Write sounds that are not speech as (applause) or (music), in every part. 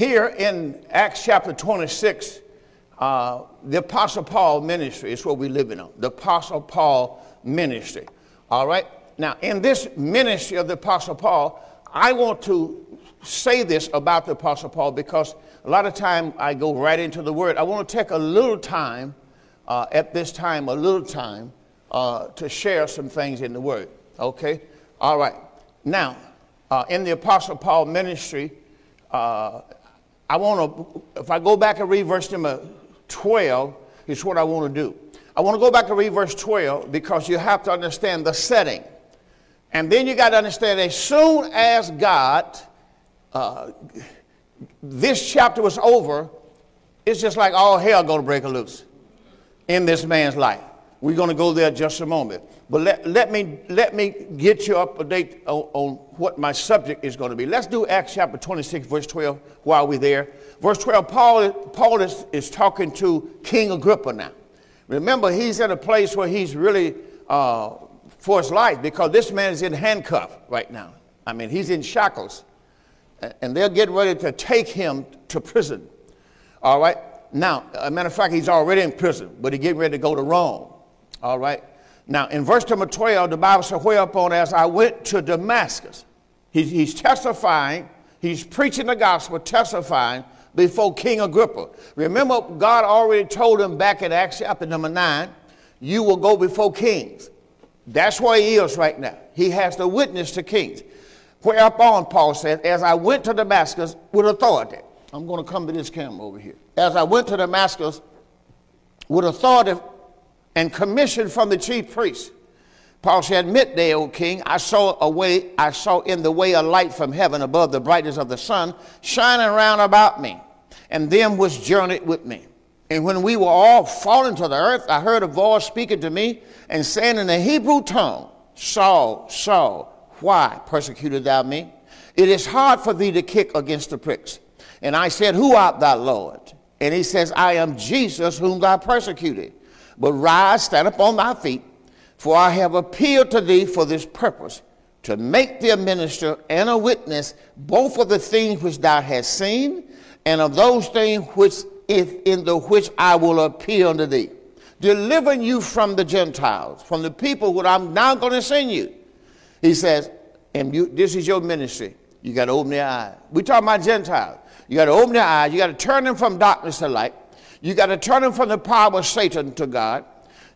Here in Acts chapter 26, uh, the Apostle Paul ministry is what we're living on. The Apostle Paul ministry. All right? Now, in this ministry of the Apostle Paul, I want to say this about the Apostle Paul because a lot of time I go right into the Word. I want to take a little time uh, at this time, a little time, uh, to share some things in the Word. Okay? All right. Now, uh, in the Apostle Paul ministry, uh, I want to, if I go back and read verse number 12, is what I want to do. I want to go back and read verse 12 because you have to understand the setting. And then you got to understand as soon as God, uh, this chapter was over, it's just like all hell going to break loose in this man's life. We're going to go there just a moment. But let, let, me, let me get you up to date on, on what my subject is going to be. Let's do Acts chapter 26, verse 12, while we're there. Verse 12, Paul, Paul is, is talking to King Agrippa now. Remember, he's in a place where he's really uh, for his life because this man is in handcuff right now. I mean, he's in shackles. And they're getting ready to take him to prison. All right? Now, a matter of fact, he's already in prison, but he's getting ready to go to Rome. All right? Now, in verse number 12, the Bible says, Whereupon, as I went to Damascus, he's, he's testifying, he's preaching the gospel, testifying before King Agrippa. Remember, God already told him back in Acts chapter number 9, you will go before kings. That's where he is right now. He has to witness to kings. Whereupon, Paul says, as I went to Damascus with authority. I'm going to come to this camera over here. As I went to Damascus with authority and commission from the chief priest. Paul said, Midday, O king, I saw a way, I saw in the way a light from heaven above the brightness of the sun shining round about me, and them was journeyed with me. And when we were all fallen to the earth, I heard a voice speaking to me and saying in the Hebrew tongue, Saul, Saul, why persecuted thou me? It is hard for thee to kick against the pricks. And I said, Who art thou, Lord? And he says, I am Jesus whom thou persecuted. But rise, stand up on thy feet, for I have appealed to thee for this purpose, to make thee a minister and a witness both of the things which thou hast seen and of those things which if in the which I will appear unto thee, delivering you from the Gentiles, from the people who I'm now going to send you. He says, and you, this is your ministry. You got to open their eyes. We talk about Gentiles. You got to open their eyes. You got to turn them from darkness to light. You got to turn them from the power of Satan to God.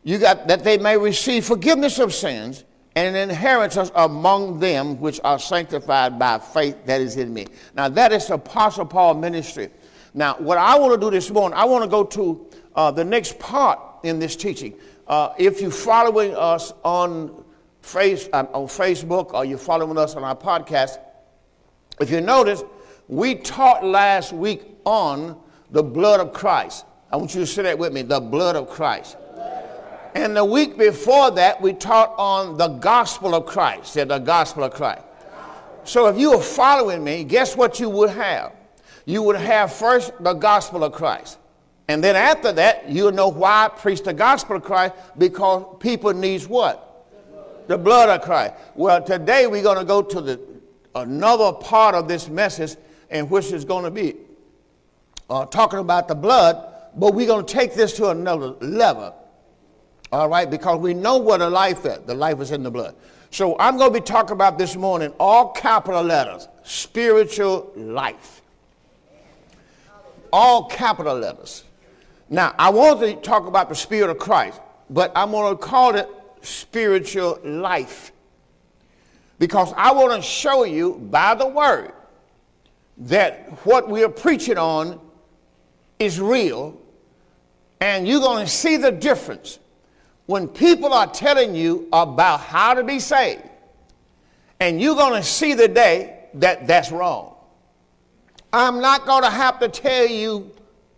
You got that they may receive forgiveness of sins and an inheritance among them which are sanctified by faith that is in me. Now that is the Apostle Paul ministry. Now, what I want to do this morning, I want to go to uh, the next part in this teaching. Uh, if you're following us on, face, uh, on Facebook or you're following us on our podcast, if you notice, we taught last week on the blood of Christ. I want you to say that with me the blood of Christ. And the week before that, we taught on the gospel of Christ. Said the gospel of Christ. So if you were following me, guess what you would have? you would have first the gospel of Christ. And then after that, you'll know why I preach the gospel of Christ because people needs what? The blood of Christ. Well, today we're going to go to the another part of this message in which is going to be uh, talking about the blood, but we're going to take this to another level. All right, because we know what a life is. The life is in the blood. So I'm going to be talking about this morning all capital letters, spiritual life all capital letters. Now, I want to talk about the Spirit of Christ, but I'm going to call it spiritual life. Because I want to show you by the Word that what we are preaching on is real, and you're going to see the difference when people are telling you about how to be saved, and you're going to see the day that that's wrong. I'm not going to have to tell you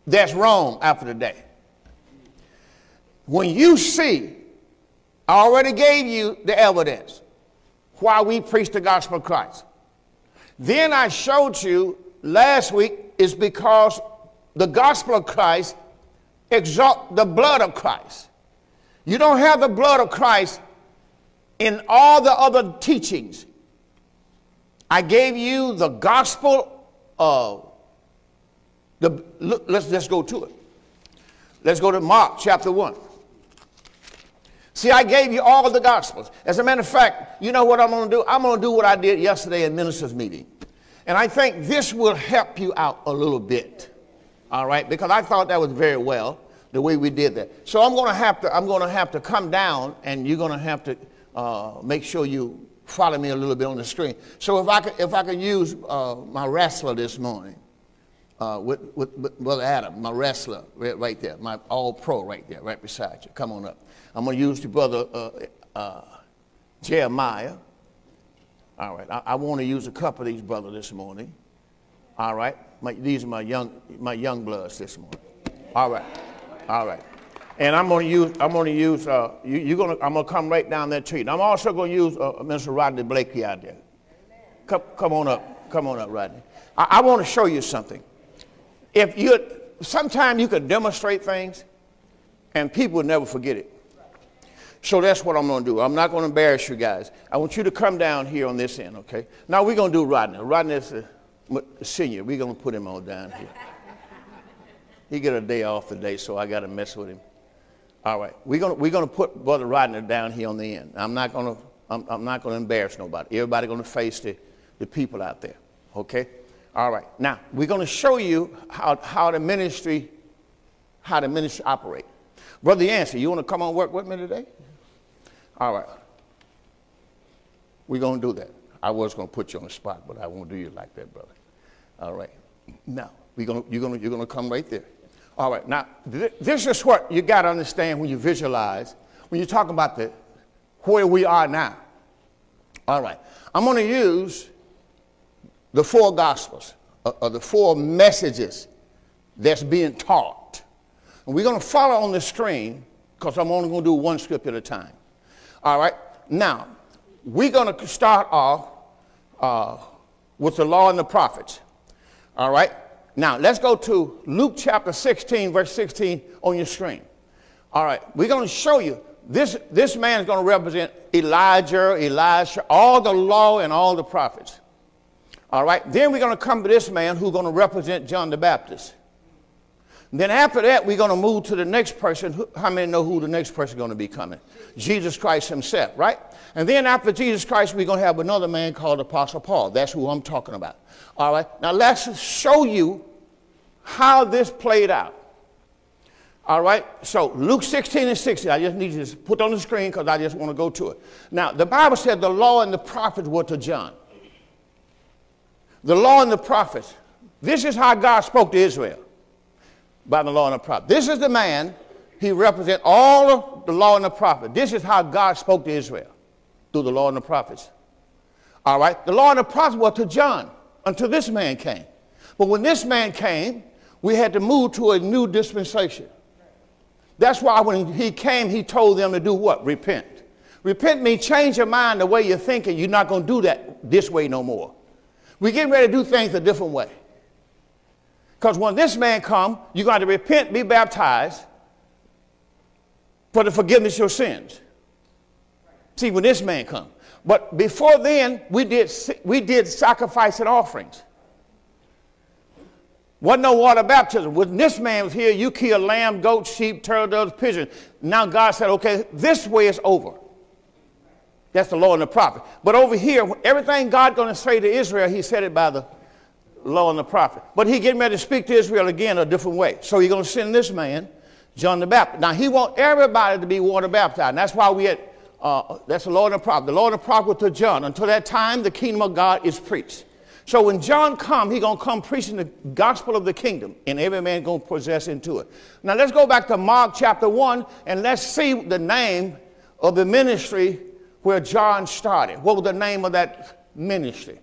that's wrong after the day. When you see, I already gave you the evidence why we preach the gospel of Christ. Then I showed you last week is because the gospel of Christ exalt the blood of Christ. You don't have the blood of Christ in all the other teachings. I gave you the gospel of The, look, let's, let's go to it. Let's go to Mark chapter 1. See, I gave you all the gospels. As a matter of fact, you know what I'm going to do? I'm going to do what I did yesterday in ministers' meeting. And I think this will help you out a little bit. All right? Because I thought that was very well the way we did that. So I'm going to have to I'm going to have to come down and you're going to have to uh, make sure you follow me a little bit on the screen. So if I could if I could use uh, my wrestler this morning uh, with, with, with Brother Adam, my wrestler right, right, there, my all pro right there, right beside you. Come on up. I'm going to use the brother uh, uh, Jeremiah. All right, I, I want to use a couple of these brothers this morning. All right, my, these are my young my young bloods this morning. All right, all right. And I'm going to use, I'm going to use, uh, you, you're going to, I'm going to come right down that tree. And I'm also going to use uh, Mr. Rodney Blakey out there. Come, come on up, come on up, Rodney. I, I want to show you something if you sometimes you can demonstrate things and people will never forget it. So that's what I'm going to do. I'm not going to embarrass you guys. I want you to come down here on this end, okay? Now we're going to do Rodney. Rodney is senior. We're going to put him on down here. He get a day off today, so I got to mess with him. All right, we're going we're to put Brother Rodney down here on the end. I'm not going to, I'm, I'm not going to embarrass nobody. Everybody going to face the, the people out there, okay? All right. Now, we're going to show you how, how the ministry, how the ministry operate. Brother Yancey, you want to come on work with me today? All right. We're going to do that. I was going to put you on the spot, but I won't do you like that, brother. All right. Now, we're gonna, you're going you're gonna come right there. All right. Now, th- this is what you got to understand when you visualize, when you talk about the, where we are now. All right. I'm going to use the four gospels, or uh, uh, the four messages that's being taught. And we're going to follow on the screen because I'm only going to do one script at a time. All right? Now, we're going to start off uh, with the law and the prophets. All right? Now, let's go to Luke chapter 16, verse 16 on your screen. All right, we're going to show you this, this man is going to represent Elijah, Elisha, all the law and all the prophets. All right, then we're going to come to this man who's going to represent John the Baptist. Then after that, we're going to move to the next person. How many know who the next person is going to be coming? Jesus Christ himself, right? And then after Jesus Christ, we're going to have another man called Apostle Paul. That's who I'm talking about. All right, now let's show you how this played out. All right, so Luke 16 and 16, I just need you to put on the screen because I just want to go to it. Now, the Bible said the law and the prophets were to John the law and the prophets. This is how God spoke to Israel by the law and the prophet. This is the man, he represents all of the law and the prophet. This is how God spoke to Israel through the law and the prophets. All right? The law and the prophets were to John until this man came. But when this man came, we had to move to a new dispensation. That's why when he came, he told them to do what? Repent. Repent means change your mind the way you're thinking. You're not going to do that this way no more. We're getting ready to do things a different way. Because when this man come, you're going to repent, be baptized for the forgiveness of your sins. See, when this man come. But before then, we did, we did sacrifice and offerings. Wasn't no water baptism. When this man was here, you kill lamb, goat, sheep, turtle doves, pigeon. Now God said, okay, this way is over. That's the law and the prophet. But over here, everything God going to say to Israel, he said it by the law and the prophet. But he getting ready to speak to Israel again a different way. So he's going to send this man, John the Baptist. Now he want everybody to be water baptized. And that's why we had, uh, that's the law and the prophet. The law and the prophet to John. Until that time, the kingdom of God is preached. So when John come, he going to come preaching the gospel of the kingdom, and every man going to possess into it. Now let's go back to Mark chapter 1, and let's see the name of the ministry where John started. What was the name of that ministry?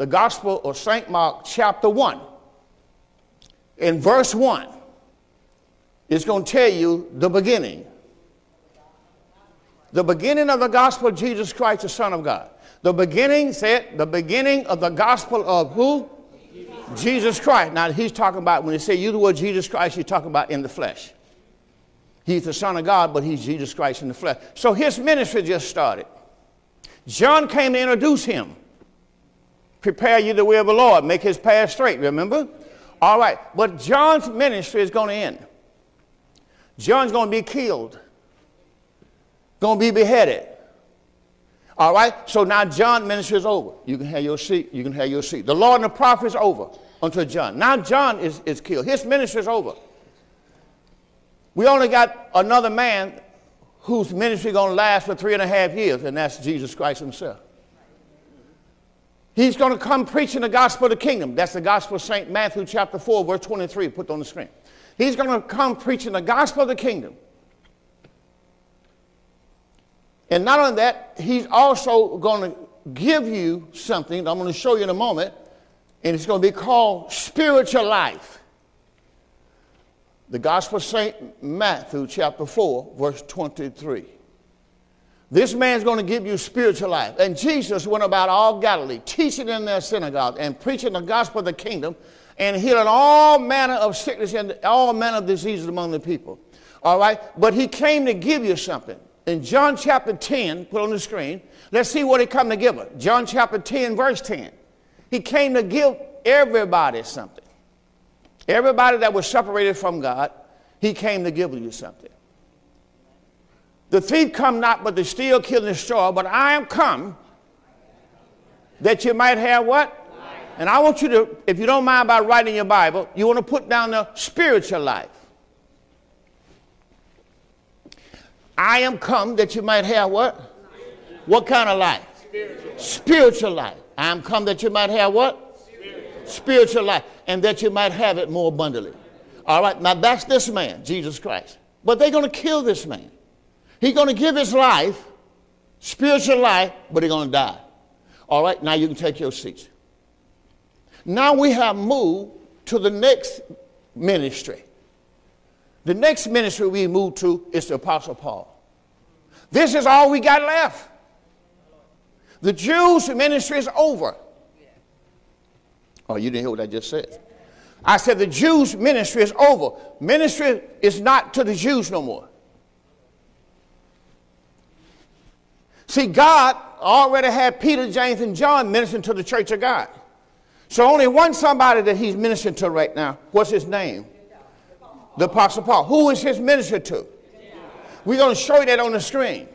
The Gospel of St. Mark, chapter 1. In verse 1, it's going to tell you the beginning. The beginning of the gospel of Jesus Christ, the Son of God. The beginning, said, the beginning of the gospel of who? Jesus, Jesus Christ. Now, he's talking about, when he say you the word Jesus Christ, he's talking about in the flesh. He's the Son of God, but he's Jesus Christ in the flesh. So his ministry just started. John came to introduce him. Prepare you the way of the Lord, make his path straight, remember? All right, but John's ministry is going to end. John's going to be killed, going to be beheaded. All right, so now John's ministry is over. You can have your seat. You can have your seat. The Lord and the prophet is over until John. Now John is, is killed. His ministry is over. We only got another man whose ministry is going to last for three and a half years, and that's Jesus Christ himself. He's going to come preaching the gospel of the kingdom. That's the gospel of St. Matthew chapter 4, verse 23, put on the screen. He's going to come preaching the gospel of the kingdom. And not only that, he's also going to give you something I'm going to show you in a moment, and it's going to be called spiritual life. The Gospel of St. Matthew, chapter 4, verse 23. This man's going to give you spiritual life. And Jesus went about all Galilee, teaching in their synagogue and preaching the gospel of the kingdom and healing all manner of sickness and all manner of diseases among the people. All right? But he came to give you something. In John chapter 10, put on the screen, let's see what he come to give us. John chapter 10, verse 10. He came to give everybody something. Everybody that was separated from God, he came to give you something. The thief come not but to steal, kill, and destroy, but I am come that you might have what? And I want you to, if you don't mind about writing your Bible, you want to put down the spiritual life. I am come that you might have what? What kind of life? Spiritual, Spiritual life. I am come that you might have what? Spiritual. Spiritual life. And that you might have it more abundantly. All right, now that's this man, Jesus Christ. But they're going to kill this man. He's going to give his life, spiritual life, but he's going to die. All right, now you can take your seats. Now we have moved to the next ministry. The next ministry we move to is the Apostle Paul. This is all we got left. The Jews' ministry is over. Oh, you didn't hear what I just said. I said the Jews' ministry is over. Ministry is not to the Jews no more. See, God already had Peter, James, and John ministering to the church of God. So only one somebody that he's ministering to right now. What's his name? The Apostle Paul. Who is his minister to? We're going to show you that on the screen.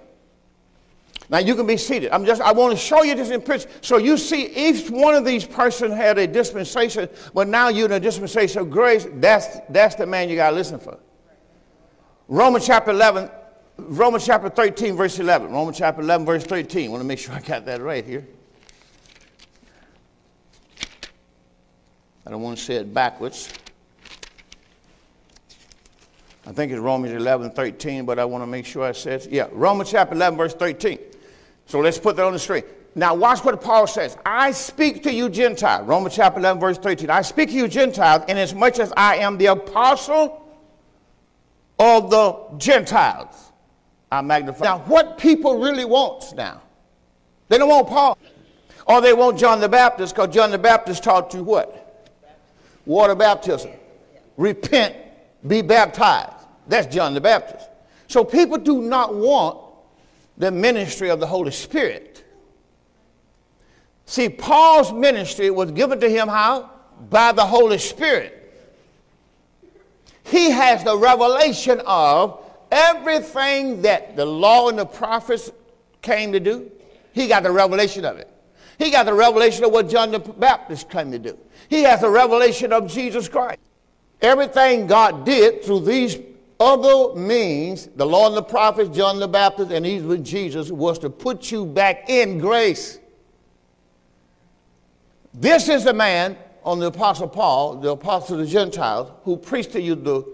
Now you can be seated. I'm just I want to show you this in picture. So you see each one of these persons had a dispensation, but now you're in a dispensation of grace. That's that's the man you gotta listen for. Romans chapter 11, Romans chapter 13, verse 11. Romans chapter 11, verse 13. I want to make sure I got that right here. I don't want to say it backwards. I think it's Romans 11, 13, but I want to make sure I said it. Yeah, Romans chapter 11, verse 13. So let's put that on the screen. Now, watch what Paul says. I speak to you, Gentiles. Romans chapter 11, verse 13. I speak to you, Gentiles, inasmuch as I am the apostle of the Gentiles. I magnify. Now, what people really want now? They don't want Paul. Or they want John the Baptist because John the Baptist taught you what? Water baptism. Repent, be baptized. That's John the Baptist. So people do not want the ministry of the Holy Spirit. See, Paul's ministry was given to him how? By the Holy Spirit. He has the revelation of Everything that the law and the prophets came to do, he got the revelation of it. He got the revelation of what John the Baptist came to do. He has the revelation of Jesus Christ. Everything God did through these other means, the law and the prophets, John the Baptist, and even Jesus, was to put you back in grace. This is the man on the Apostle Paul, the Apostle of the Gentiles, who preached to you the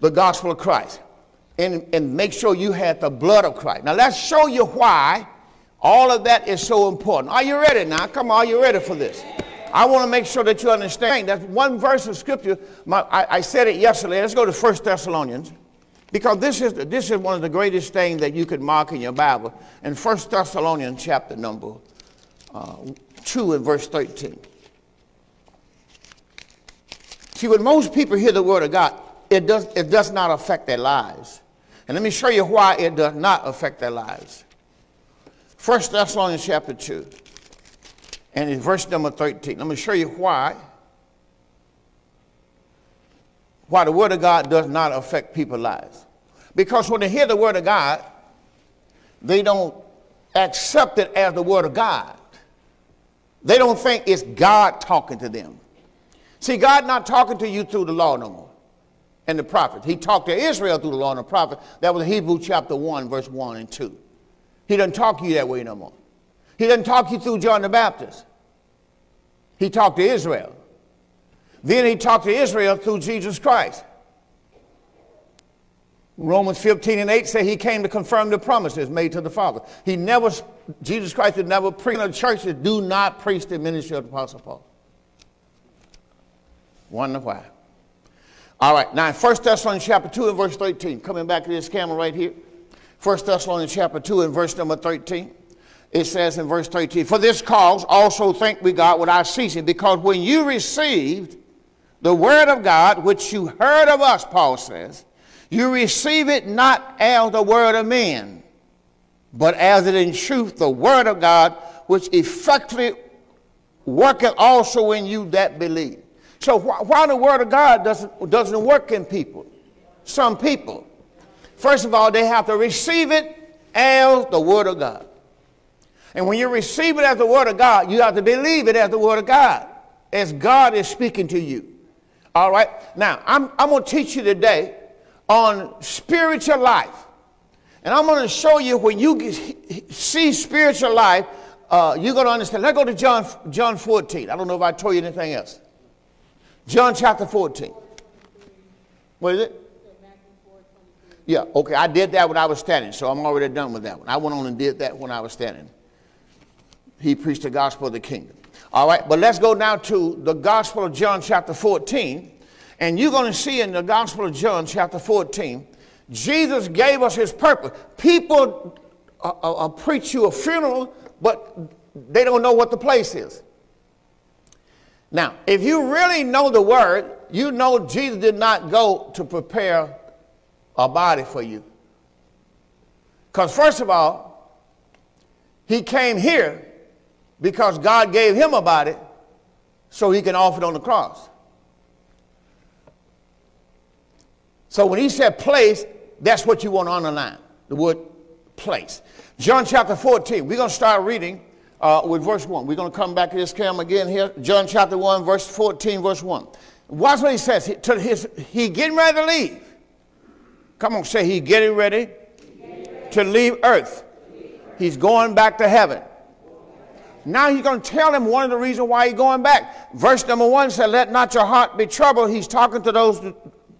the gospel of Christ and, and make sure you had the blood of Christ. Now, let's show you why all of that is so important. Are you ready now? Come on, are you ready for this? I want to make sure that you understand. That's one verse of scripture. My, I, I, said it yesterday. Let's go to 1 Thessalonians. Because this is, this is one of the greatest things that you could mark in your Bible. In 1 Thessalonians chapter number uh, 2 and verse 13. See, when most people hear the word of God, it does, it does not affect their lives. And let me show you why it does not affect their lives. First Thessalonians chapter 2, and in verse number 13. Let me show you why why the Word of God does not affect people's lives. Because when they hear the Word of God, they don't accept it as the Word of God. They don't think it's God talking to them. See, God not talking to you through the law no more and the prophets. He talked to Israel through the law and the prophets. That was Hebrew chapter 1, verse 1 and 2. He doesn't talk to you that way no more. He doesn't talk to you through John the Baptist. He talked to Israel. Then he talked to Israel through Jesus Christ. Romans 15 and 8 say he came to confirm the promises made to the Father. He never, Jesus Christ had never preached. The churches do not preach the ministry of the Apostle Paul. Wonder why. All right, now in 1 Thessalonians chapter 2 and verse 13, coming back to this camera right here. 1 Thessalonians chapter 2 and verse number 13. It says in verse 13, For this cause also thank we God without ceasing, because when you received the word of God, which you heard of us, Paul says, you receive it not as the word of men, but as it in truth the word of God, which effectively worketh also in you that believe. So wh- why the word of God doesn't, doesn't work in people? Some people. First of all, they have to receive it as the word of God. And when you receive it as the word of God, you have to believe it as the word of God, as God is speaking to you. All right? Now, I'm, I'm going to teach you today on spiritual life. And I'm going to show you when you see spiritual life, uh, you're going to understand. Let's go to John, John 14. I don't know if I told you anything else. John chapter 14. What is it? Yeah, okay. I did that when I was standing, so I'm already done with that one. I went on and did that when I was standing. He preached the gospel of the kingdom. All right, but let's go now to the gospel of John chapter 14. And you're going to see in the Gospel of John, chapter 14, Jesus gave us his purpose. People uh, uh, uh, preach you a funeral, but they don't know what the place is. Now, if you really know the word, you know Jesus did not go to prepare a body for you. Because, first of all, he came here because God gave him a body so he can offer it on the cross. So when he said place, that's what you want to underline the word place. John chapter 14, we're going to start reading uh, with verse 1. We're going to come back to this camera again here. John chapter 1, verse 14, verse 1. Watch what he says. He, to his, he getting ready to leave. Come on, say he getting ready, ready. to leave earth. He's going back to heaven. Now he's going to tell him one of the reasons why he's going back. Verse number one said, Let not your heart be troubled. He's talking to those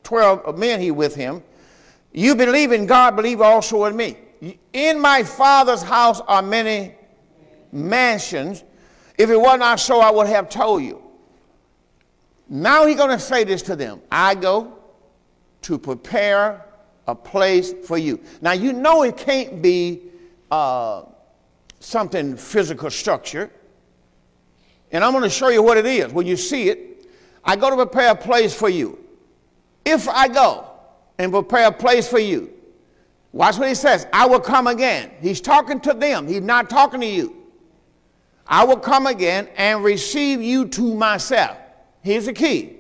12 men he with him. You believe in God, believe also in me. In my Father's house are many mansions. If it were not so, I would have told you. Now he's going to say this to them I go to prepare a place for you. Now you know it can't be uh, something physical structure. And I'm going to show you what it is. When you see it, I go to prepare a place for you. If I go and prepare a place for you, watch what he says I will come again. He's talking to them, he's not talking to you. I will come again and receive you to myself. Here's the key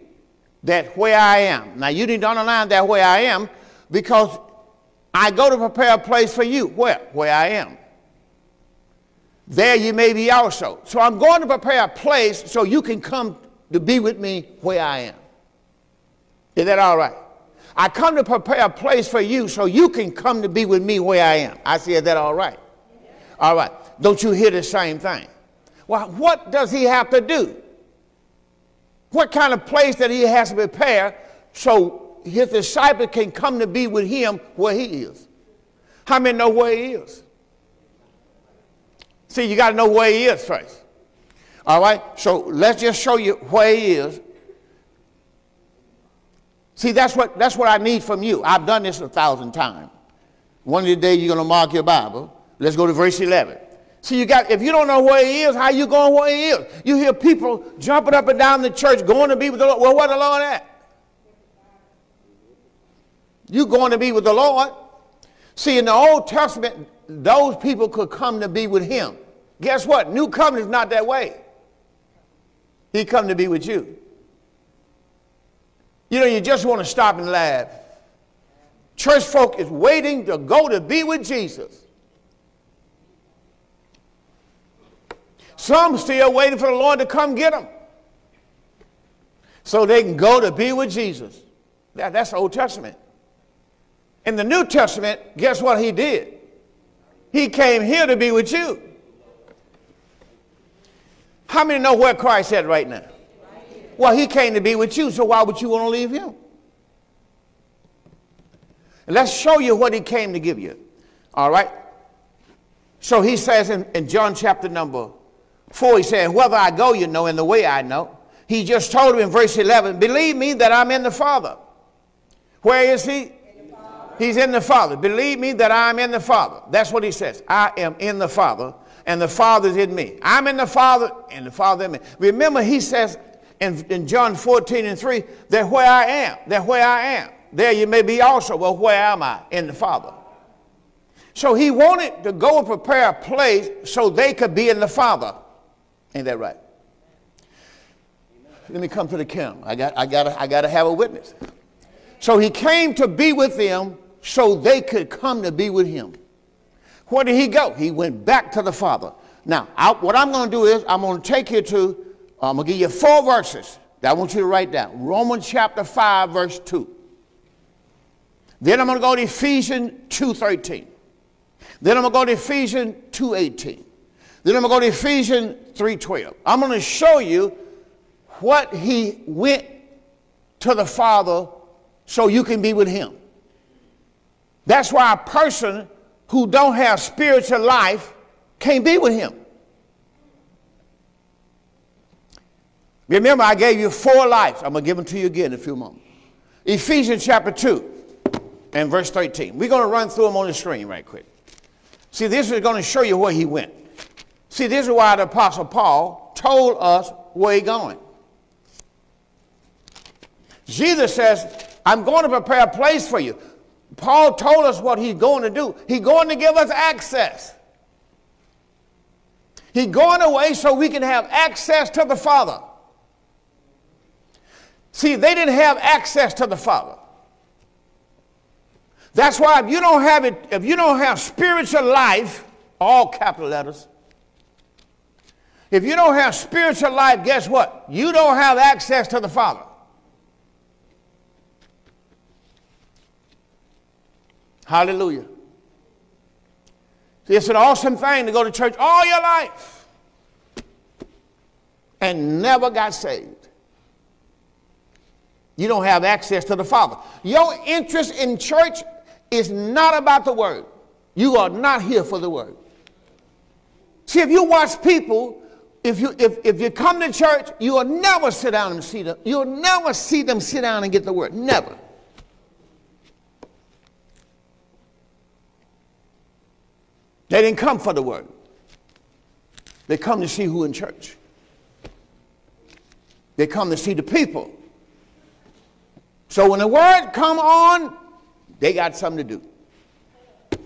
that where I am. Now, you need to underline that where I am because I go to prepare a place for you. Where? Where I am. There you may be also. So I'm going to prepare a place so you can come to be with me where I am. Is that all right? I come to prepare a place for you so you can come to be with me where I am. I say, is that all right? All right. Don't you hear the same thing? Well, what does he have to do? What kind of place that he has to prepare so his disciple can come to be with him where he is? How many know where he is? See, you got to know where he is first. All right? So let's just show you where he is See, that's what, that's what I need from you. I've done this a thousand times. One of the days you're going to mark your Bible. Let's go to verse 11. See, you got, if you don't know where he is, how you going where he is? You hear people jumping up and down the church going to be with the Lord. Well, where the Lord at? You going to be with the Lord. See, in the Old Testament, those people could come to be with him. Guess what? New covenant is not that way. He come to be with you. You know, you just want to stop and laugh. Church folk is waiting to go to be with Jesus. Some still waiting for the Lord to come get them so they can go to be with Jesus. That, that's the Old Testament. In the New Testament, guess what he did? He came here to be with you. How many know where Christ at right now? Well, he came to be with you, so why would you want to leave him? let's show you what he came to give you. All right? So he says in, in John chapter number 4, he said, Whether I go, you know, in the way I know. He just told him in verse 11, Believe me that I'm in the Father. Where is he? He's in the Father. Believe me that I'm in the Father. That's what he says. I am in the Father, and the Father's in me. I'm in the Father, and the Father in me. Remember, he says in, in John 14 and 3 that where I am, that where I am, there you may be also. Well, where am I? In the Father. So he wanted to go and prepare a place so they could be in the Father. Ain't that right? Let me come to the camera. I got, I got, I got to have a witness. So he came to be with them so they could come to be with him. Where did he go? He went back to the Father. Now, I, what I'm going to do is I'm going to take you to, uh, I'm going to give you four verses that I want you to write down. Romans chapter 5, verse 2. Then I'm going to go to Ephesians 2.13. Then I'm going to go to Ephesians 2.18. Then I'm going to go to Ephesians 3.12. I'm going to show you what he went to the Father so you can be with him. That's why a person who don't have spiritual life can't be with him. Remember, I gave you four lives. I'm going to give them to you again in a few moments. Ephesians chapter 2 and verse 13. We're going to run through them on the screen right quick. See, this is going to show you where he went. See, this is why the Apostle Paul told us where he's going. Jesus says, I'm going to prepare a place for you. Paul told us what he's going to do. He's going to give us access. He's going away so we can have access to the Father. See, they didn't have access to the Father. That's why if you don't have it, if you don't have spiritual life, all capital letters, if you don't have spiritual life, guess what? You don't have access to the Father. Hallelujah. See, it's an awesome thing to go to church all your life and never got saved. You don't have access to the Father. Your interest in church is not about the Word. You are not here for the Word. See, if you watch people, if you, if, if you come to church, you will never sit down and see them. You'll never see them sit down and get the Word. Never. They didn't come for the word. They come to see who in church. They come to see the people. So when the word come on, they got something to do.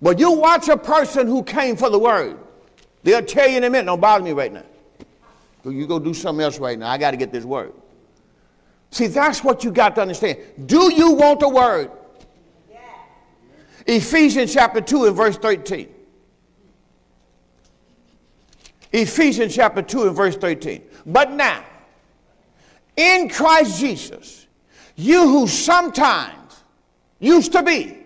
But you watch a person who came for the word. They'll tell you in a minute, don't bother me right now. You go do something else right now. I got to get this word. See, that's what you got to understand. Do you want the word? Ephesians chapter 2 and verse 13. Ephesians chapter 2 and verse 13. But now, in Christ Jesus, you who sometimes used to be,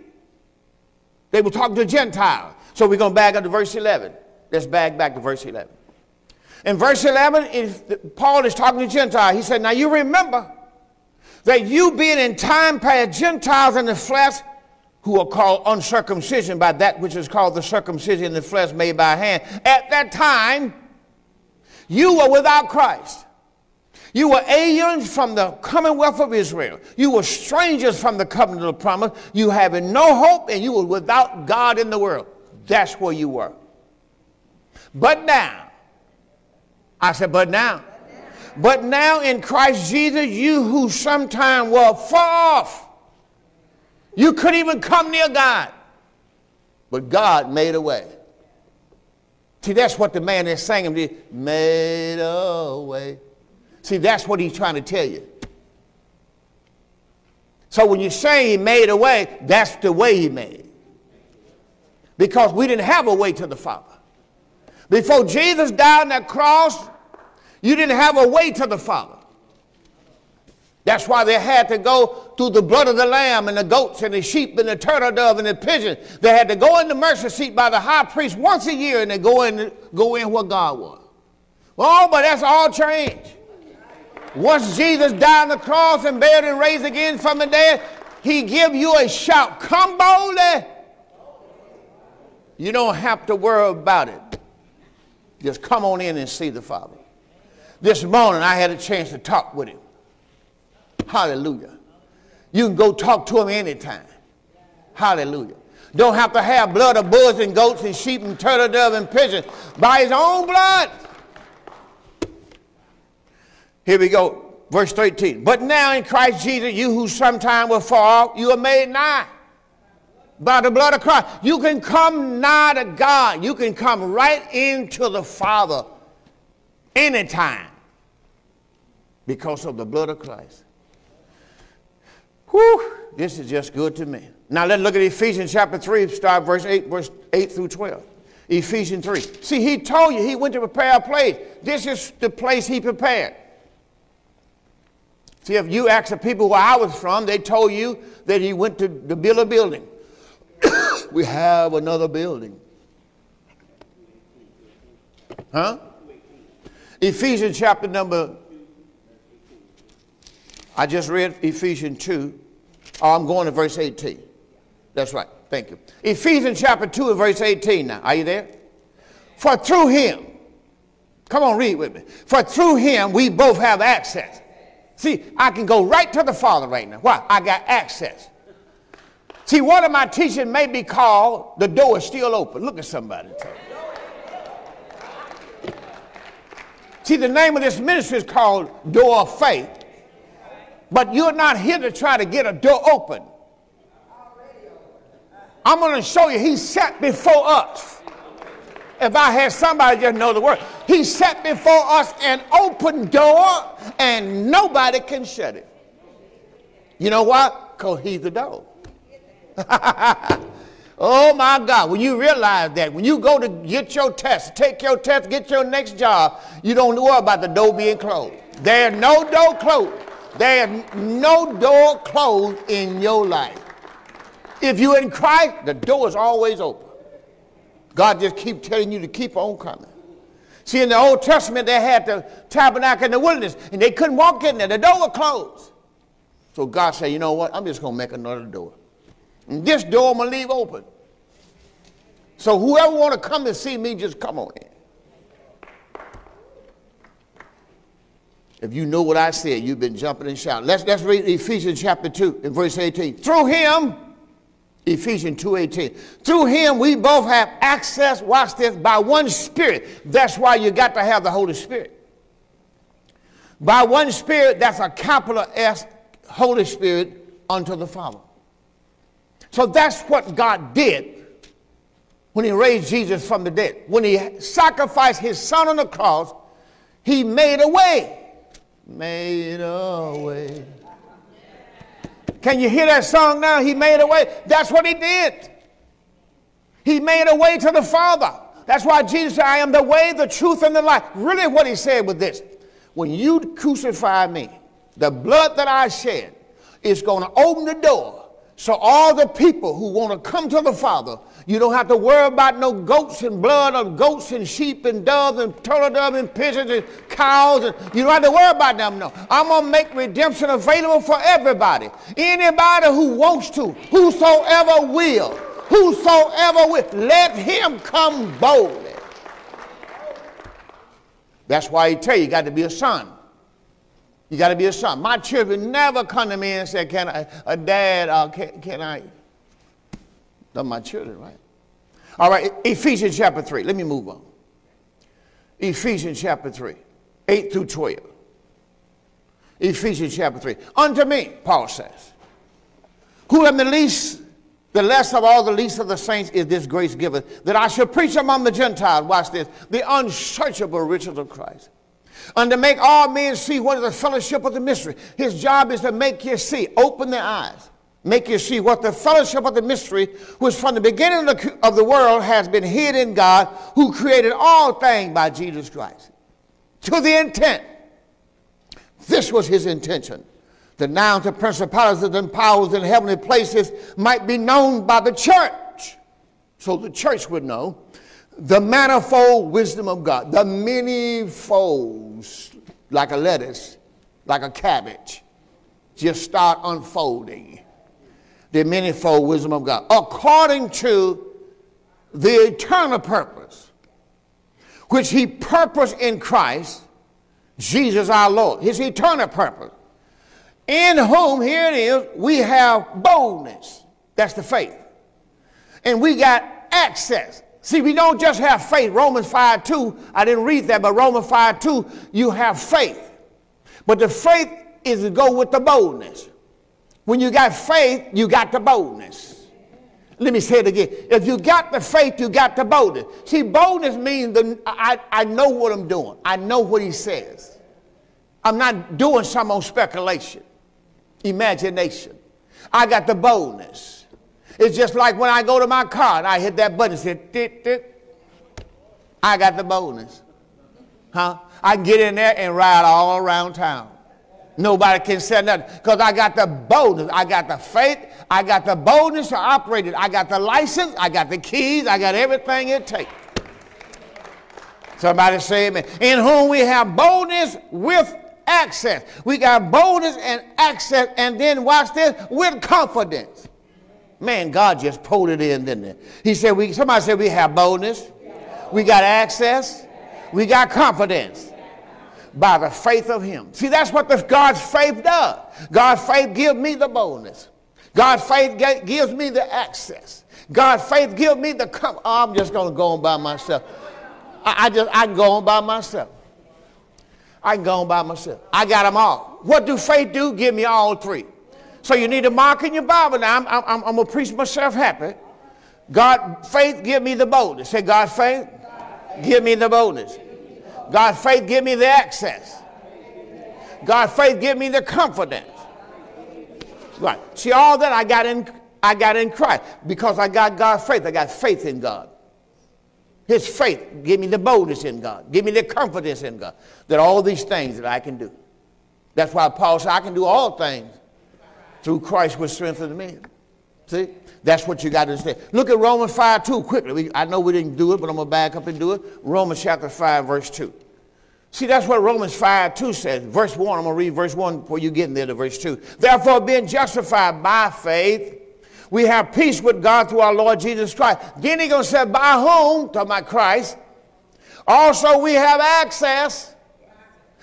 they were talking to Gentiles. So we're going to back up to verse 11. Let's back back to verse 11. In verse 11, if Paul is talking to Gentiles. He said, Now you remember that you being in time past Gentiles in the flesh, who are called uncircumcision by that which is called the circumcision in the flesh made by hand. At that time, you were without Christ. You were aliens from the commonwealth of Israel. You were strangers from the covenant of promise. You having no hope, and you were without God in the world. That's where you were. But now, I said, but now. But now in Christ Jesus, you who sometime were far off, you couldn't even come near God. But God made a way. See, that's what the man is saying. He made a way. See, that's what he's trying to tell you. So when you say he made a way, that's the way he made. Because we didn't have a way to the Father. Before Jesus died on that cross, you didn't have a way to the Father. That's why they had to go through the blood of the lamb and the goats and the sheep and the turtle dove and the pigeon. They had to go in the mercy seat by the high priest once a year and they go in, go in where God was. Oh, but that's all changed. Once Jesus died on the cross and buried and raised again from the dead, he give you a shout, come boldly. You don't have to worry about it. Just come on in and see the Father. This morning I had a chance to talk with him. Hallelujah. You can go talk to him anytime. Hallelujah. Don't have to have blood of bulls and goats and sheep and turtle dove and pigeons. By his own blood. Here we go. Verse 13. But now in Christ Jesus, you who sometime were far off, you are made nigh. By the blood of Christ. You can come nigh to God. You can come right into the Father anytime because of the blood of Christ. Whew, this is just good to me. Now let's look at Ephesians chapter 3, start verse 8, verse 8 through 12. Ephesians 3. See, he told you he went to prepare a place. This is the place he prepared. See, if you ask the people where I was from, they told you that he went to, to build a building. We have another building. Huh? Ephesians chapter number I just read Ephesians 2. Oh, I'm going to verse 18. That's right. Thank you. Ephesians chapter 2 and verse 18 now. Are you there? For through him, come on, read with me. For through him we both have access. See, I can go right to the Father right now. Why? I got access. See, one of my teaching may be called The Door is Still Open. Look at somebody. See, the name of this ministry is called Door of Faith. But you're not here to try to get a door open. I'm going to show you, He sat before us. If I had somebody just know the word, He sat before us an open door and nobody can shut it. You know why? Because He's the door. (laughs) oh my God, when you realize that, when you go to get your test, take your test, get your next job, you don't worry about the door being closed. There's no door closed. There's no door closed in your life. If you're in Christ, the door is always open. God just keep telling you to keep on coming. See, in the Old Testament, they had the tabernacle in the wilderness, and they couldn't walk in there. The door was closed. So God said, you know what? I'm just going to make another door. And this door I'm going to leave open. So whoever want to come and see me, just come on in. If you know what I said, you've been jumping and shouting. Let's, let's read Ephesians chapter 2 and verse 18. Through him, Ephesians 2.18. Through him we both have access, watch this, by one spirit. That's why you got to have the Holy Spirit. By one spirit, that's a capital S, Holy Spirit, unto the Father. So that's what God did when he raised Jesus from the dead. When he sacrificed his son on the cross, he made a way made a way. Can you hear that song now? He made a way. That's what he did. He made a way to the Father. That's why Jesus said, I am the way, the truth, and the life. Really, what he said with this when you crucify me, the blood that I shed is going to open the door so all the people who want to come to the Father, you don't have to worry about no goats and blood of goats and sheep and doves and turtle dove and pigeons and cows. And you don't have to worry about them. No, I'm gonna make redemption available for everybody. Anybody who wants to, whosoever will, whosoever will, let him come boldly. That's why he tell you, you got to be a son. You got to be a son. My children never come to me and say, "Can I, a dad? Uh, can, can I?" They're my children, right? All right, Ephesians chapter three. Let me move on. Ephesians chapter three, eight through twelve. Ephesians chapter three. Unto me, Paul says, who am the least, the less of all the least of the saints is this grace given, that I should preach among the Gentiles. Watch this: the unsearchable riches of Christ and to make all men see what is the fellowship of the mystery. His job is to make you see, open their eyes, make you see what the fellowship of the mystery, which from the beginning of the, of the world has been hid in God, who created all things by Jesus Christ. To the intent, this was his intention, that now the principalities and powers in heavenly places might be known by the church, so the church would know the manifold wisdom of God, the many folds, like a lettuce, like a cabbage, just start unfolding. The manifold wisdom of God, according to the eternal purpose, which He purposed in Christ, Jesus our Lord, His eternal purpose, in whom, here it is, we have boldness. That's the faith. And we got access See, we don't just have faith. Romans 5 2, I didn't read that, but Romans 5 2, you have faith. But the faith is to go with the boldness. When you got faith, you got the boldness. Let me say it again. If you got the faith, you got the boldness. See, boldness means the, I, I know what I'm doing, I know what he says. I'm not doing some on speculation, imagination. I got the boldness. It's just like when I go to my car and I hit that button, said, tick, tick. I got the bonus. Huh? I get in there and ride all around town. Nobody can say nothing because I got the boldness. I got the faith. I got the boldness to operate it. I got the license. I got the keys. I got everything it takes. Somebody say amen. In whom we have boldness with access. We got boldness and access, and then watch this with confidence. Man, God just pulled it in, didn't it? He said, we, somebody said we have boldness, we got access, we got confidence by the faith of him. See, that's what the, God's faith does. God's faith gives me the boldness. God's faith gives me the access. God's faith gives me the com- oh, I'm just going to go on by myself. I, I, just I can go on by myself. I can go on by myself. I got them all. What do faith do? Give me all three. So you need to mark in your Bible. Now, I'm, I'm, I'm going to preach myself happy. God, faith, give me the boldness. Say, God, faith, give me the boldness. God, faith, give me the access. God, faith, give me the confidence. Right. See, all that I got in, I got in Christ because I got God's faith. I got faith in God. His faith give me the boldness in God. Give me the confidence in God. That all these things that I can do. That's why Paul said, I can do all things through Christ which strengthens me. See? That's what you got to understand. Look at Romans 5 2 quickly. We, I know we didn't do it, but I'm going to back up and do it. Romans chapter 5, verse 2. See, that's what Romans 5 2 says. Verse 1, I'm going to read verse 1 before you get in there to verse 2. Therefore, being justified by faith, we have peace with God through our Lord Jesus Christ. Then he going to say, by whom? Talking about Christ. Also, we have access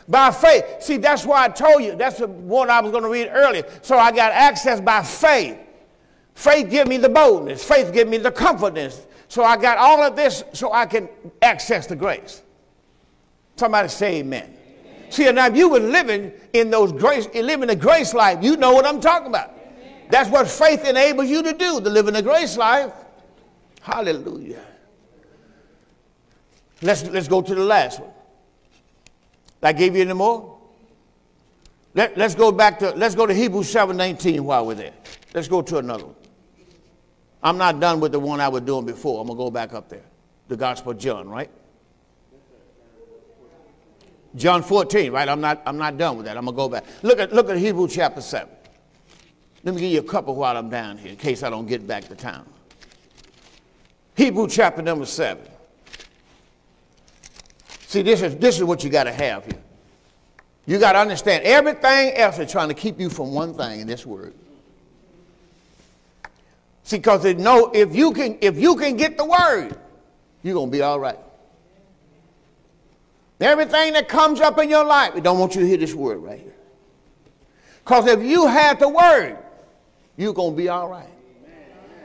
by faith. See, that's why I told you. That's the one I was going to read earlier. So I got access by faith. Faith give me the boldness. Faith give me the confidence. So I got all of this so I can access the grace. Somebody say amen. amen. See, now if you were living in those grace, living the grace life, you know what I'm talking about. Amen. That's what faith enables you to do, to live in the grace life. Hallelujah. Let's, let's go to the last one. I gave you any more? Let, us go back to, let's go to Hebrews 7.19 while we're there. Let's go to another one. I'm not done with the one I was doing before. I'm going to go back up there. The Gospel of John, right? John 14, right? I'm not, I'm not done with that. I'm going to go back. Look at, look at Hebrews chapter 7. Let me give you a couple while I'm down here in case I don't get back to town. Hebrew chapter number 7. See, this is, this is what you got to have here. You got to understand everything else is trying to keep you from one thing in this word. See, because they know if you can if you can get the word, you're gonna be all right. Everything that comes up in your life, we don't want you to hear this word right here. Because if you had the word, you're gonna be all right.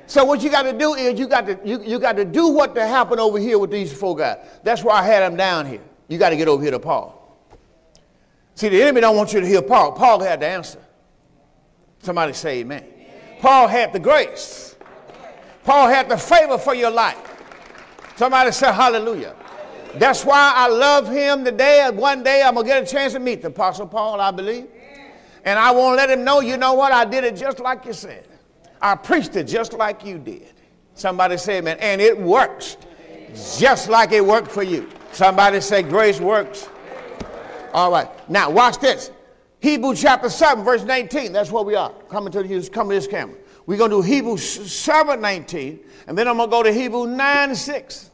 So what you got to do is you got to you, you got to do what to happen over here with these four guys. That's why I had them down here. You got to get over here to Paul. See, the enemy don't want you to hear Paul. Paul had the answer. Somebody say amen. amen. Paul had the grace. Paul had the favor for your life. Somebody say hallelujah. hallelujah. That's why I love him today. One day I'm going to get a chance to meet the Apostle Paul, I believe. And I won't let him know, you know what? I did it just like you said. I preached it just like you did. Somebody say, man, and it works just like it worked for you. Somebody say, grace works. All right. Now, watch this. Hebrew chapter 7, verse 19. That's where we are. Coming to this, coming to this camera. We're going to do Hebrew 7, 19, and then I'm going to go to Hebrew 9, 6.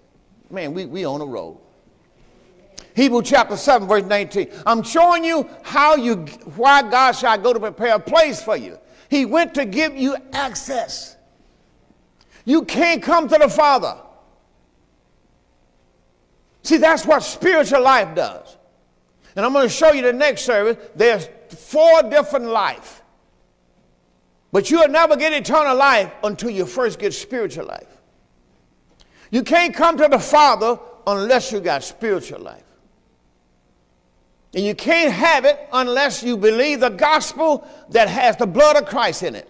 Man, we, we on a roll. Hebrew chapter 7, verse 19. I'm showing you how you, why God shall go to prepare a place for you. He went to give you access. You can't come to the Father. See, that's what spiritual life does. And I'm going to show you the next service. There's four different life. But you'll never get eternal life until you first get spiritual life. You can't come to the Father unless you got spiritual life. And you can't have it unless you believe the gospel that has the blood of Christ in it.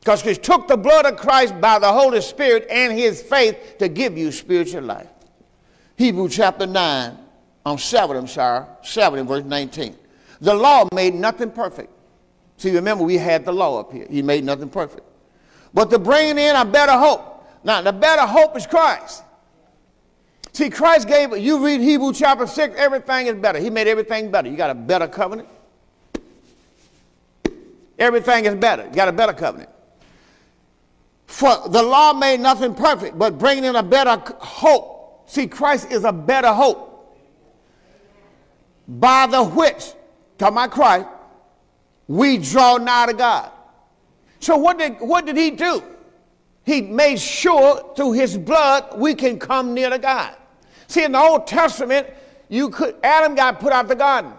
Because he took the blood of Christ by the Holy Spirit and his faith to give you spiritual life. Hebrew chapter 9, on 7, I'm sorry, 7 verse 19. The law made nothing perfect. See, remember, we had the law up here. He made nothing perfect. But to bring in a better hope. Now, the better hope is Christ. See, Christ gave, you read Hebrew chapter 6, everything is better. He made everything better. You got a better covenant. Everything is better. You got a better covenant. For the law made nothing perfect, but bringing in a better hope. See, Christ is a better hope. By the which, to my Christ, we draw nigh to God. So what did, what did he do? He made sure through his blood we can come near to God. See, in the Old Testament, you could Adam got put out the garden.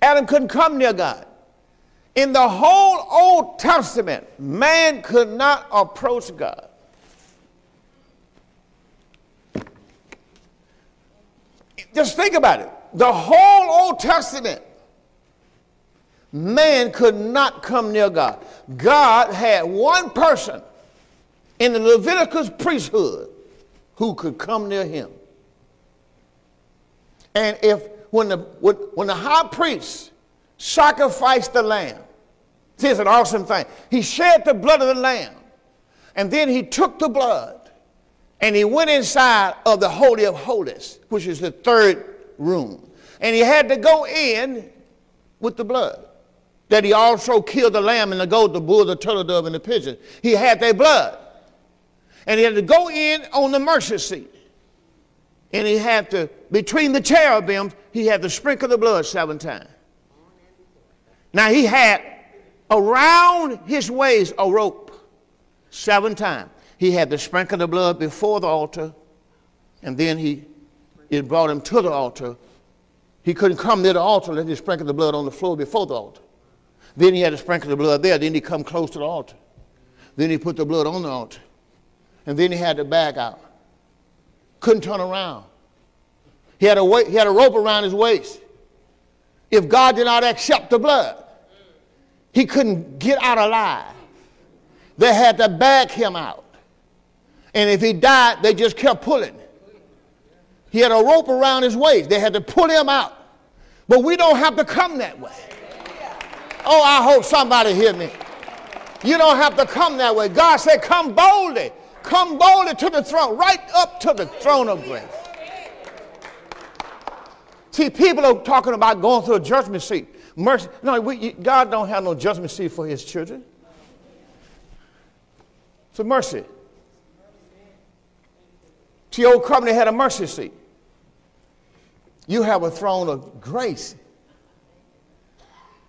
Adam couldn't come near God. In the whole Old Testament, man could not approach God. Just think about it. The whole Old Testament, man could not come near God. God had one person in the Leviticus priesthood who could come near him. And if when the when the high priest sacrificed the lamb, see, it's an awesome thing. He shed the blood of the lamb, and then he took the blood and he went inside of the Holy of Holies, which is the third room. And he had to go in with the blood. That he also killed the lamb and the goat, the bull, the turtle dove, and the pigeon. He had their blood. And he had to go in on the mercy seat. And he had to, between the cherubims, he had to sprinkle the blood seven times. Now he had around his waist a rope seven times. He had to sprinkle the blood before the altar, and then he it brought him to the altar. He couldn't come near the altar unless he sprinkled the blood on the floor before the altar. Then he had to sprinkle the blood there. Then he come close to the altar. Then he put the blood on the altar. And then he had to back out couldn't turn around. He had, a weight, he had a rope around his waist. If God did not accept the blood, he couldn't get out alive. They had to bag him out. And if he died, they just kept pulling. He had a rope around his waist. They had to pull him out. But we don't have to come that way. Oh, I hope somebody hear me. You don't have to come that way. God said, Come boldly Come boldly to the throne, right up to the throne of grace. See, people are talking about going through a judgment seat. Mercy. No, we, God don't have no judgment seat for his children. It's a mercy. See, old covenant had a mercy seat. You have a throne of grace.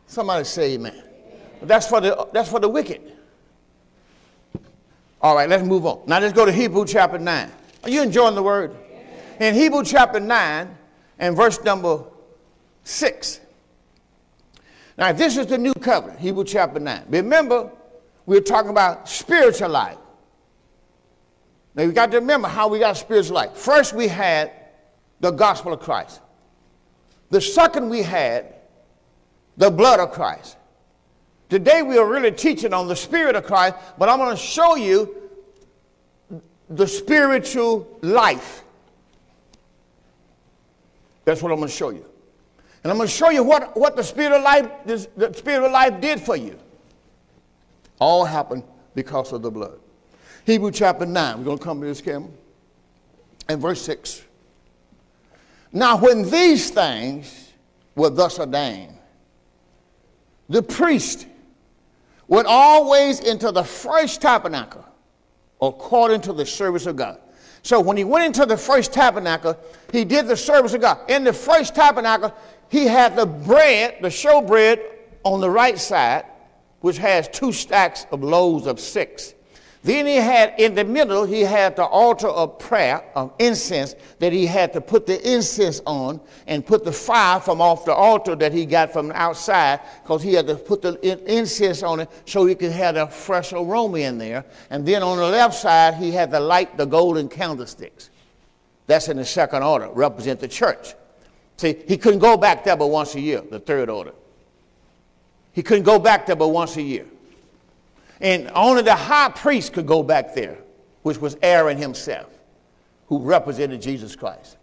Somebody say amen. That's for the, that's for the wicked. All right, let's move on. Now let's go to Hebrew chapter 9. Are you enjoying the word? In Hebrew chapter 9 and verse number 6. Now, this is the new covenant, Hebrew chapter 9. Remember, we are talking about spiritual life. Now, you got to remember how we got spiritual life. First, we had the gospel of Christ. The second, we had the blood of Christ. Today we are really teaching on the Spirit of Christ, but I'm going to show you the spiritual life. That's what I'm going to show you. And I'm going to show you what, what the Spirit of life, the Spirit of life did for you. All happened because of the blood. Hebrew chapter 9. We're going to come to this camera. And verse 6. Now, when these things were thus ordained, the priest went always into the first tabernacle according to the service of God. So when he went into the first tabernacle, he did the service of God. In the first tabernacle, he had the bread, the showbread, on the right side, which has two stacks of loaves of six. Then he had in the middle, he had the altar of prayer, of incense, that he had to put the incense on and put the fire from off the altar that he got from outside, because he had to put the incense on it so he could have a fresh aroma in there. And then on the left side, he had to light the golden candlesticks. That's in the second order, represent the church. See, he couldn't go back there but once a year, the third order. He couldn't go back there but once a year. And only the high priest could go back there, which was Aaron himself, who represented Jesus Christ.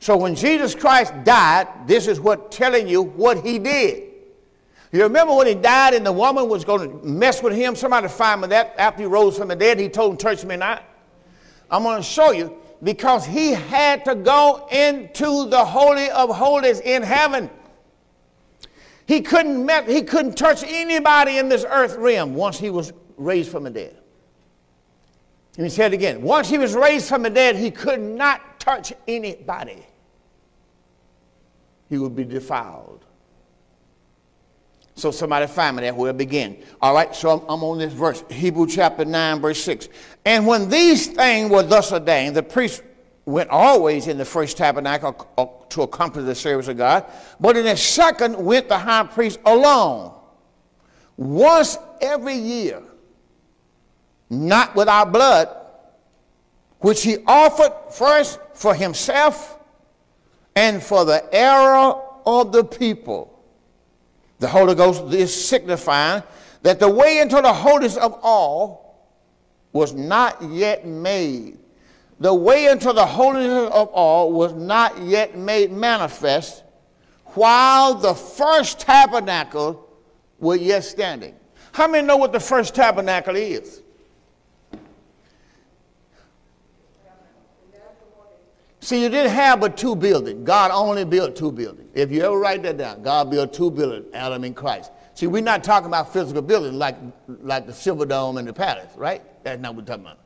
So when Jesus Christ died, this is what telling you what he did. You remember when he died and the woman was going to mess with him? Somebody find me that after he rose from the dead, he told him, touch me not. I'm going to show you because he had to go into the Holy of Holies in heaven. He couldn't, met, he couldn't touch anybody in this earth realm once he was raised from the dead. And he said again, once he was raised from the dead, he could not touch anybody. He would be defiled. So somebody find me that where it begin. All right, so I'm, I'm, on this verse, Hebrew chapter 9, verse 6. And when these things were thus ordained, the priest went always in the first tabernacle to accomplish the service of God, but in the second went the high priest alone, once every year, not without blood, which he offered first for himself and for the error of the people. The Holy Ghost is signifying that the way into the holiest of all was not yet made the way into the holiness of all was not yet made manifest while the first tabernacle was yet standing. How many know what the first tabernacle is? See, you didn't have but two buildings. God only built two buildings. If you ever write that down, God built two buildings, Adam and Christ. See, we're not talking about physical buildings like, like the Silverdome and the Palace, right? That's not what we're talking about.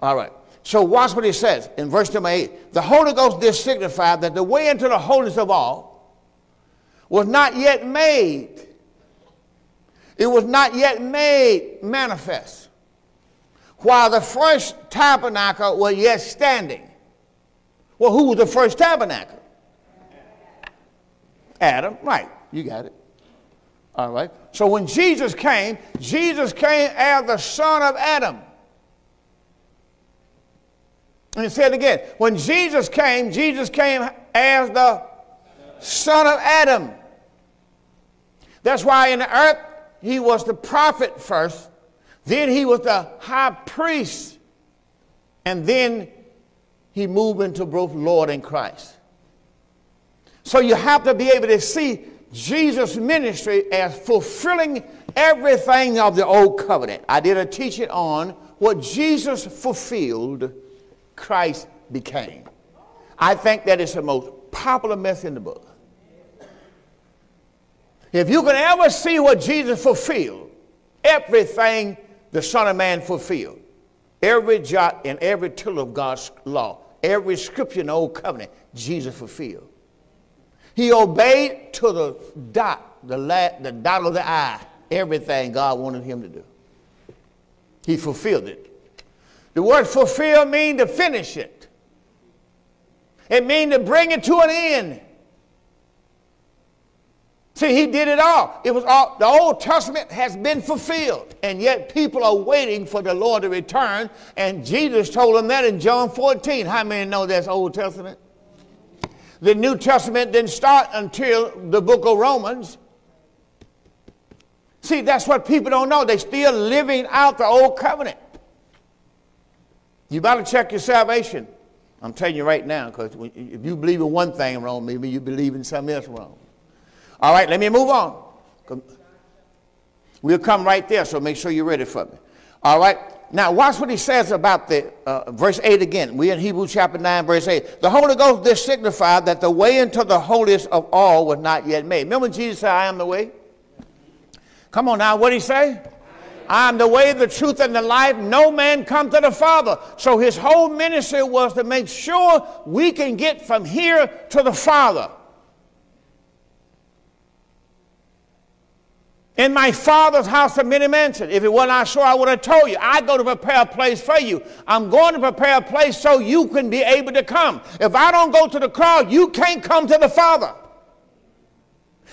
All right. So watch what he says in verse number 8. The Holy Ghost did signify that the way into the holiness of all was not yet made. It was not yet made manifest. While the first tabernacle was yet standing. Well, who was the first tabernacle? Adam, right. You got it. All right. So when Jesus came, Jesus came as the son of Adam. And he said again, when Jesus came, Jesus came as the son of Adam. That's why in the earth he was the prophet first, then he was the high priest, and then he moved into both Lord and Christ. So you have to be able to see Jesus' ministry as fulfilling everything of the old covenant. I did a teaching on what Jesus fulfilled Christ became. I think that is the most popular message in the book. If you can ever see what Jesus fulfilled, everything the Son of Man fulfilled, every jot and every tittle of God's law, every scripture in the Old Covenant, Jesus fulfilled. He obeyed to the dot, the, la- the dot of the I, everything God wanted him to do. He fulfilled it. The word fulfill means to finish it. It means to bring it to an end. See, he did it all. It was all the Old Testament has been fulfilled, and yet people are waiting for the Lord to return. And Jesus told them that in John 14. How many know that's Old Testament? The New Testament didn't start until the book of Romans. See, that's what people don't know. They're still living out the old covenant. You better check your salvation. I'm telling you right now, because if you believe in one thing wrong, maybe you believe in something else wrong. All right, let me move on. We'll come right there, so make sure you're ready for me. All right. Now, watch what he says about the uh, verse 8 again. We're in Hebrews chapter 9, verse 8. The Holy Ghost this signified that the way into the holiest of all was not yet made. Remember Jesus said, I am the way? Come on now, what did he say? I am the way, the truth, and the life. No man come to the Father. So his whole ministry was to make sure we can get from here to the Father. In my father's house are many mansions. If it were not so, I would have told you. I go to prepare a place for you. I'm going to prepare a place so you can be able to come. If I don't go to the crowd, you can't come to the Father.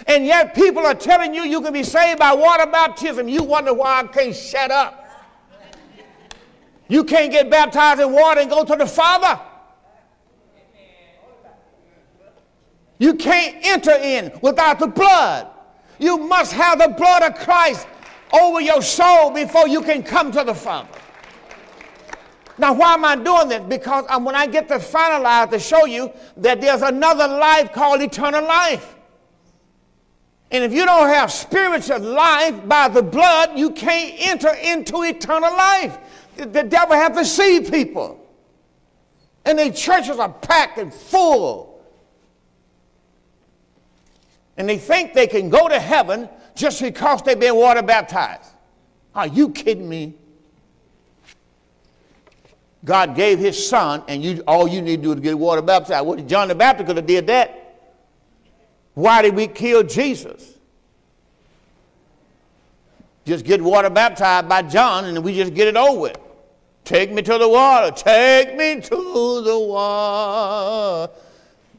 And yet people are telling you you can be saved by water baptism. You wonder why I can't shut up. You can't get baptized in water and go to the Father. You can't enter in without the blood. You must have the blood of Christ over your soul before you can come to the Father. Now, why am I doing this? Because I'm, when I get to finalize to show you that there's another life called eternal life. And if you don't have spiritual life by the blood, you can't enter into eternal life. The devil has to see people. And the churches are packed and full. And they think they can go to heaven just because they've been water baptized. Are you kidding me? God gave his son, and you, all you need to do is get water baptized. What, John the Baptist could have did that. Why did we kill Jesus? Just get water baptized by John and we just get it over with. Take me to the water. Take me to the water.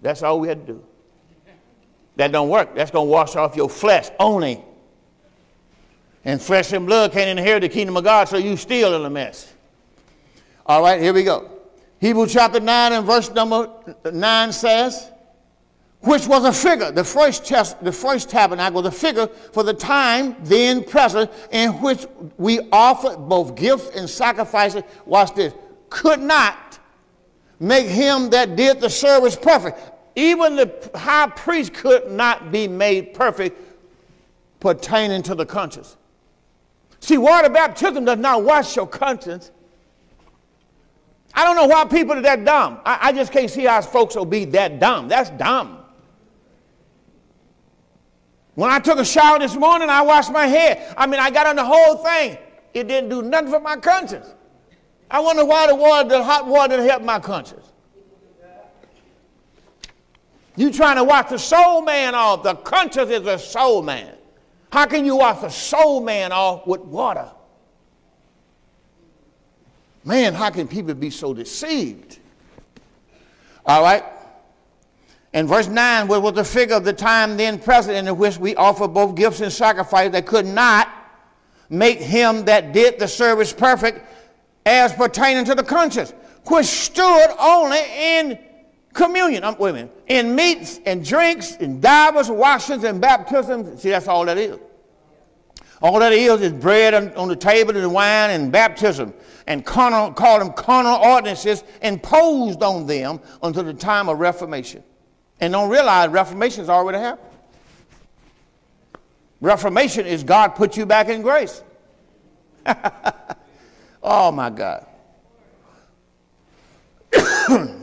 That's all we had to do. That don't work. That's going to wash off your flesh only. And flesh and blood can't inherit the kingdom of God, so you still in a mess. All right, here we go. Hebrew chapter 9 and verse number 9 says, which was a figure, the first, test, the first tabernacle, the figure for the time then present in which we offered both gifts and sacrifices. Watch this. Could not make him that did the service perfect. Even the high priest could not be made perfect pertaining to the conscience. See, water baptism does not wash your conscience. I don't know why people are that dumb. I, I just can't see how folks will be that dumb. That's dumb. When I took a shower this morning, I washed my hair. I mean, I got on the whole thing. It didn't do nothing for my conscience. I wonder why the water, the hot water didn't help my conscience. You trying to wash the soul man off. The conscience is a soul man. How can you wash the soul man off with water? Man, how can people be so deceived? All right. And verse 9 was the figure of the time then present in which we offer both gifts and sacrifice that could not make him that did the service perfect as pertaining to the conscience, which stood only in communion. Um, wait a minute. In meats and drinks, and divers washings and baptisms. See, that's all that is. All that is is bread on, on the table and wine and baptism and carnal, call them carnal ordinances imposed on them until the time of Reformation and don't realize Reformation has already happened. Reformation is God put you back in grace. (laughs) oh my God. (coughs)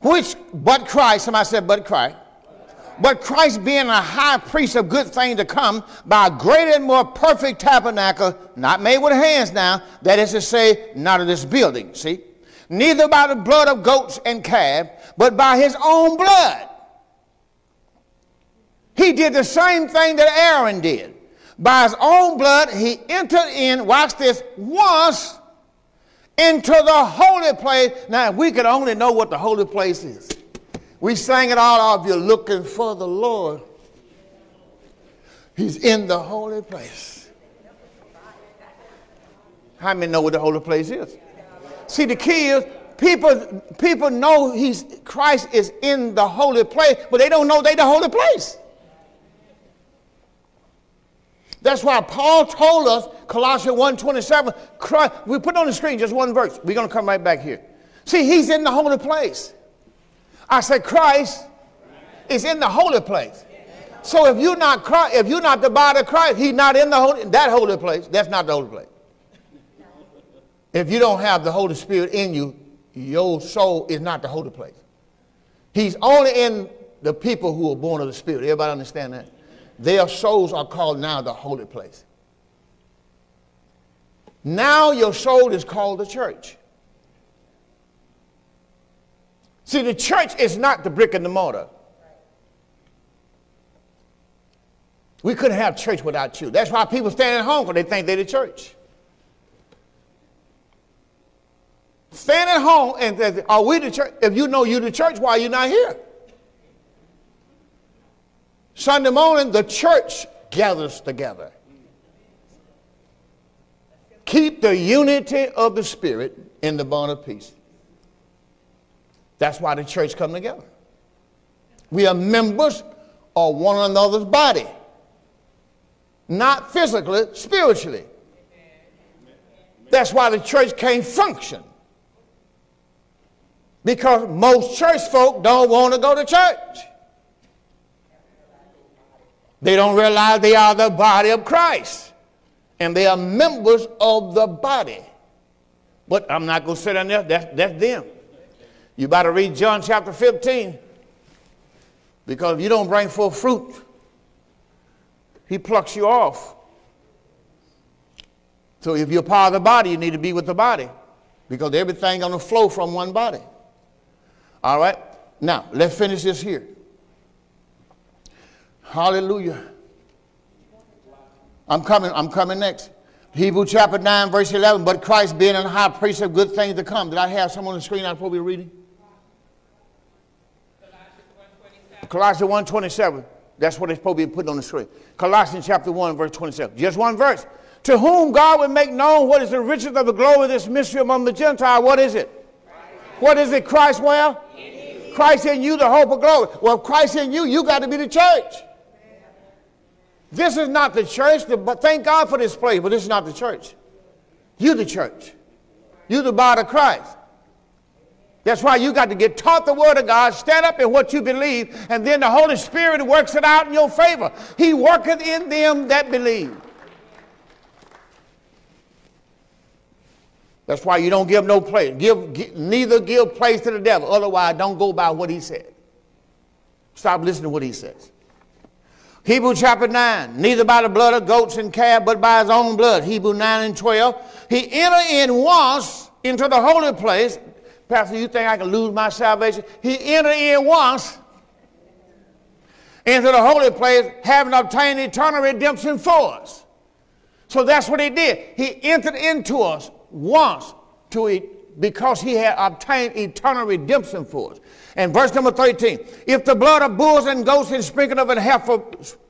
Which, but Christ, somebody said, but Christ. But Christ being a high priest of good things to come by a greater and more perfect tabernacle, not made with hands now, that is to say, not of this building, see? Neither by the blood of goats and calves, but by his own blood. He did the same thing that Aaron did. By his own blood, he entered in, watch this, once into the holy place. Now, if we could only know what the holy place is. We sang it all of You're looking for the Lord. He's in the holy place. How many know what the holy place is? See, the key is people, people know he's, Christ is in the holy place, but they don't know they the holy place. That's why Paul told us, Colossians 1.27, Christ, we put on the screen just one verse. We're going to come right back here. See, he's in the holy place. I said, Christ is in the holy place. So if you're not Christ, if you're not the body of Christ, he's not in the holy, that holy place. That's not the holy place. If you don't have the Holy Spirit in you, your soul is not the holy place. He's only in the people who are born of the Spirit. Everybody understand that? Their souls are called now the holy place. Now your soul is called the church. See, the church is not the brick and the mortar. We couldn't have church without you. That's why people stand at home because they think they're the church. Stand at home and are we the church? If you know you're the church, why are you not here? Sunday morning, the church gathers together. Keep the unity of the Spirit in the bond of peace. That's why the church come together. We are members of one another's body. Not physically, spiritually. That's why the church can't function. Because most church folk don't want to go to church. They don't realize they are the body of Christ. And they are members of the body. But I'm not going to sit down there. That's, that's them. You better read John chapter 15. Because if you don't bring forth fruit, he plucks you off. So if you're part of the body, you need to be with the body. Because everything going to flow from one body. All right? Now, let's finish this here. Hallelujah. I'm coming, I'm coming next. Hebrew chapter 9, verse 11. But Christ being a high priest of good things to come. Did I have some on the screen I probably reading? Colossians 1 27. That's what it's supposed to be put on the screen. Colossians chapter 1, verse 27. Just one verse. To whom God would make known what is the riches of the glory of this mystery among the Gentiles. What is it? What is it? Christ well? Christ in you, the hope of glory. Well, Christ in you, you got to be the church. This is not the church, but thank God for this place, but this is not the church. You the church. You the body of Christ. That's why you got to get taught the word of God, stand up in what you believe, and then the Holy Spirit works it out in your favor. He worketh in them that believe. That's why you don't give no place. Give, give, neither give place to the devil. Otherwise, don't go by what he said. Stop listening to what he says. Hebrew chapter 9. Neither by the blood of goats and calves, but by his own blood. Hebrew 9 and 12. He entered in once into the holy place Pastor, you think I can lose my salvation? He entered in once into the holy place, having obtained eternal redemption for us. So that's what he did. He entered into us once to it because he had obtained eternal redemption for us. And verse number 13, if the blood of bulls and goats and sprinkled of an heifer,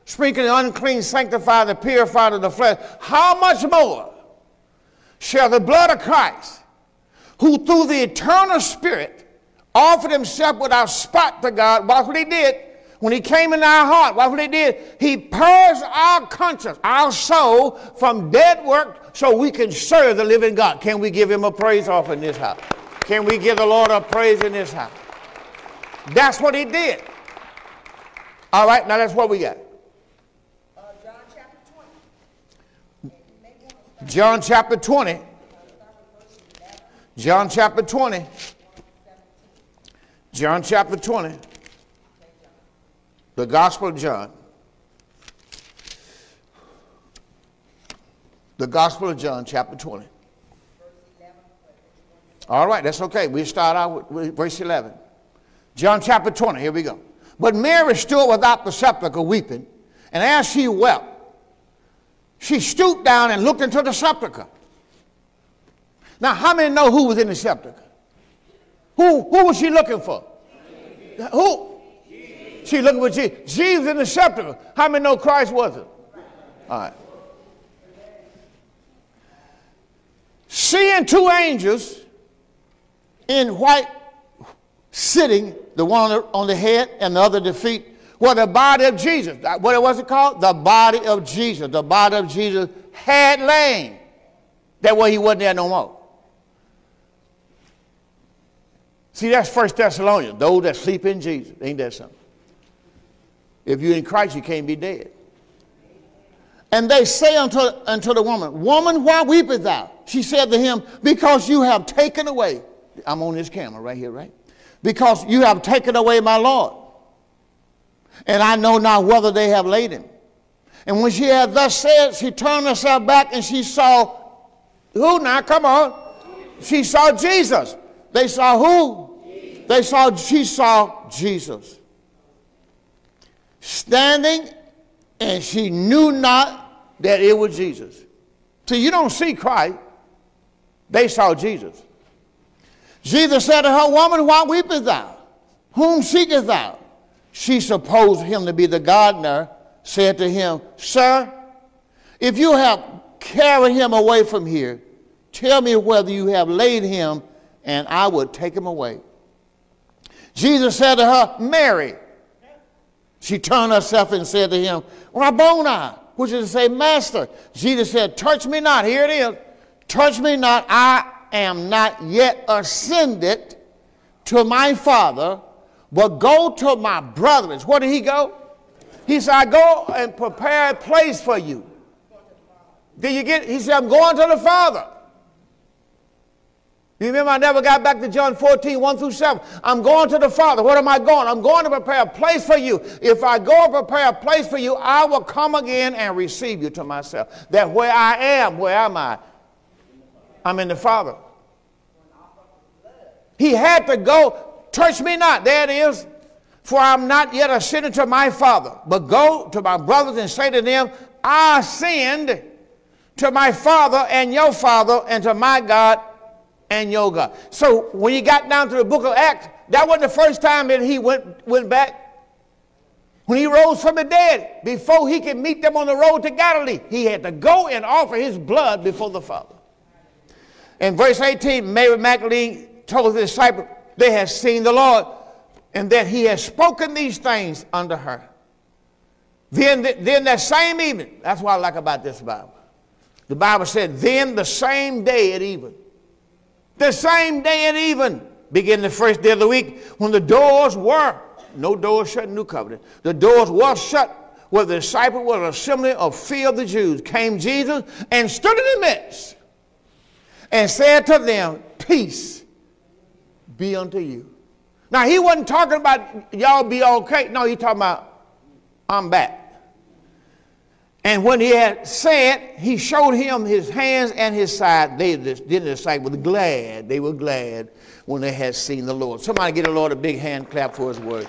sprinkling unclean, sanctify the purified of the flesh, how much more shall the blood of Christ, who through the eternal Spirit offered himself without spot to God. Watch what he did. When he came in our heart, watch what he did. He purged our conscience, our soul from dead work so we can serve the living God. Can we give him a praise off in this house? Can we give the Lord a praise in this house? That's what he did. All right, now that's what we got. John chapter 20. John chapter 20. John chapter 20. John chapter 20. The Gospel of John. The Gospel of John, chapter 20. All right, that's okay. We start out with verse 11. John chapter 20, here we go. But Mary stood without the sepulchre weeping, and as she wept, she stooped down and looked into the sepulchre. Now, how many know who was in the sepulchre? Who, who was she looking for? Jesus. Who? Jesus. She looking for Jesus. Jesus in the sepulchre. How many know Christ was it? All right. Seeing two angels in white sitting, the one on the head and the other the feet, were the body of Jesus. What was it called? The body of Jesus. The body of Jesus had lain. That way he wasn't there no more. See, that's First Thessalonians. Those that sleep in Jesus. Ain't that something? If you're in Christ, you can't be dead. And they say unto, unto the woman, Woman, why weepest thou? She said to him, Because you have taken away. I'm on this camera right here, right? Because you have taken away my Lord. And I know not whether they have laid him. And when she had thus said, she turned herself back and she saw who now? Come on. She saw Jesus. They saw who? They saw she saw Jesus. Standing and she knew not that it was Jesus. See, you don't see Christ. They saw Jesus. Jesus said to her, Woman, why weepest thou? Whom seekest thou? She supposed him to be the gardener, said to him, Sir, if you have carried him away from here, tell me whether you have laid him, and I will take him away. Jesus said to her, Mary. She turned herself and said to him, Rabboni, which is to say, Master. Jesus said, Touch me not. Here it is. Touch me not. I am not yet ascended to my Father, but go to my brothers. Where did he go? He said, I go and prepare a place for you. Did you get? He said, I'm going to the Father. You remember I never got back to John 14, 1 through 7. I'm going to the Father. What am I going? I'm going to prepare a place for you. If I go and prepare a place for you, I will come again and receive you to myself. That where I am, where am I? I'm in the Father. He had to go, touch me not. There it is. For I'm not yet ascended to my Father, but go to my brothers and say to them, I ascend to my Father and your Father and to my God and yoga. So when he got down to the book of Acts, that wasn't the first time that he went, went back. When he rose from the dead, before he could meet them on the road to Galilee, he had to go and offer his blood before the Father. In verse 18, Mary Magdalene told the disciples they had seen the Lord and that he had spoken these things unto her. Then, then that same evening, that's what I like about this Bible. The Bible said, then the same day at even the same day at even, beginning the first day of the week, when the doors were, no doors shut in New Covenant, the doors were shut where the disciples were assembly of fear of the Jews, came Jesus and stood in the midst and said to them, Peace be unto you. Now, he wasn't talking about y'all be okay. No, he talking about I'm back. And when he had said, he showed him his hands and his side. They did the disciples glad. They were glad when they had seen the Lord. Somebody get the Lord a big hand clap for his word.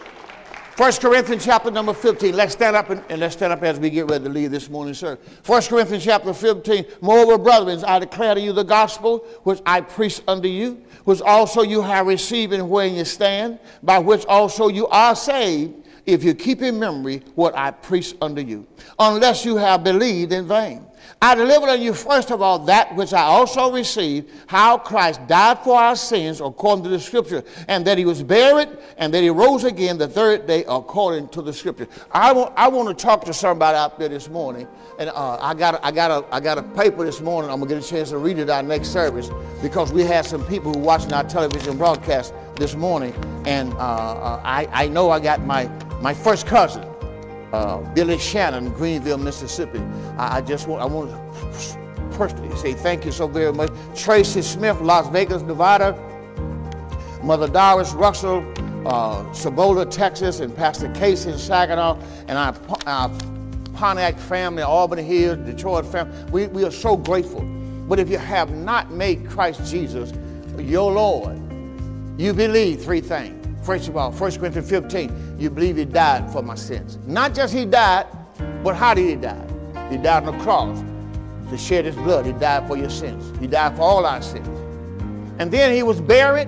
1 Corinthians chapter number 15. Let's stand up and, and, let's stand up as we get ready to leave this morning, sir. 1 Corinthians chapter 15. Moreover, brethren, I declare to you the gospel which I preach unto you, which also you have received and where you stand, by which also you are saved if you keep in memory what I preached unto you, unless you have believed in vain. I delivered unto you first of all that which I also received, how Christ died for our sins according to the scripture, and that he was buried, and that he rose again the third day according to the scripture. I want, I want to talk to somebody out there this morning, and uh, I, got I, got a, I got a paper this morning. I'm going to get a chance to read it our next service because we had some people who watching our television broadcast this morning, and uh, uh, I, I know I got my my first cousin, uh, Billy Shannon, Greenville, Mississippi. I, I just want, I want to personally say thank you so very much. Tracy Smith, Las Vegas, Nevada. Mother Doris Russell, uh, Texas, and Pastor Casey in Saginaw, and our, our Pontiac family, Auburn Hills, Detroit family. We, we are so grateful. But if you have not made Christ Jesus your Lord, you believe three things. First of all, 1 Corinthians 15, you believe he died for my sins. Not just he died, but how did he die? He died on the cross to shed his blood. He died for your sins. He died for all our sins. And then he was buried.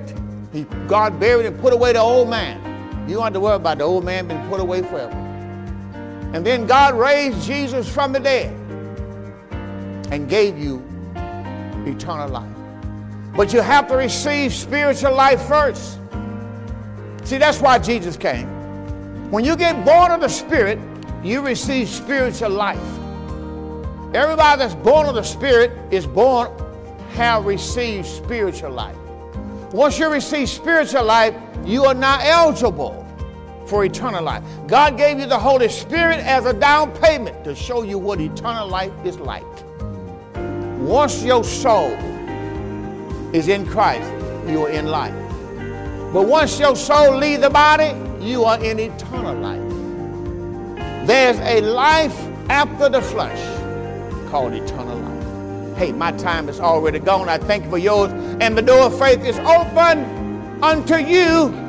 He, God buried and put away the old man. You don't have to worry about the old man being put away forever. And then God raised Jesus from the dead and gave you eternal life. But you have to receive spiritual life first. See, that's why Jesus came. When you get born of the Spirit, you receive spiritual life. Everybody that's born of the Spirit is born, have received spiritual life. Once you receive spiritual life, you are now eligible for eternal life. God gave you the Holy Spirit as a down payment to show you what eternal life is like. Once your soul is in Christ, you are in life. But once your soul leaves the body, you are in eternal life. There's a life after the flesh called eternal life. Hey, my time is already gone. I thank you for yours. And the door of faith is open unto you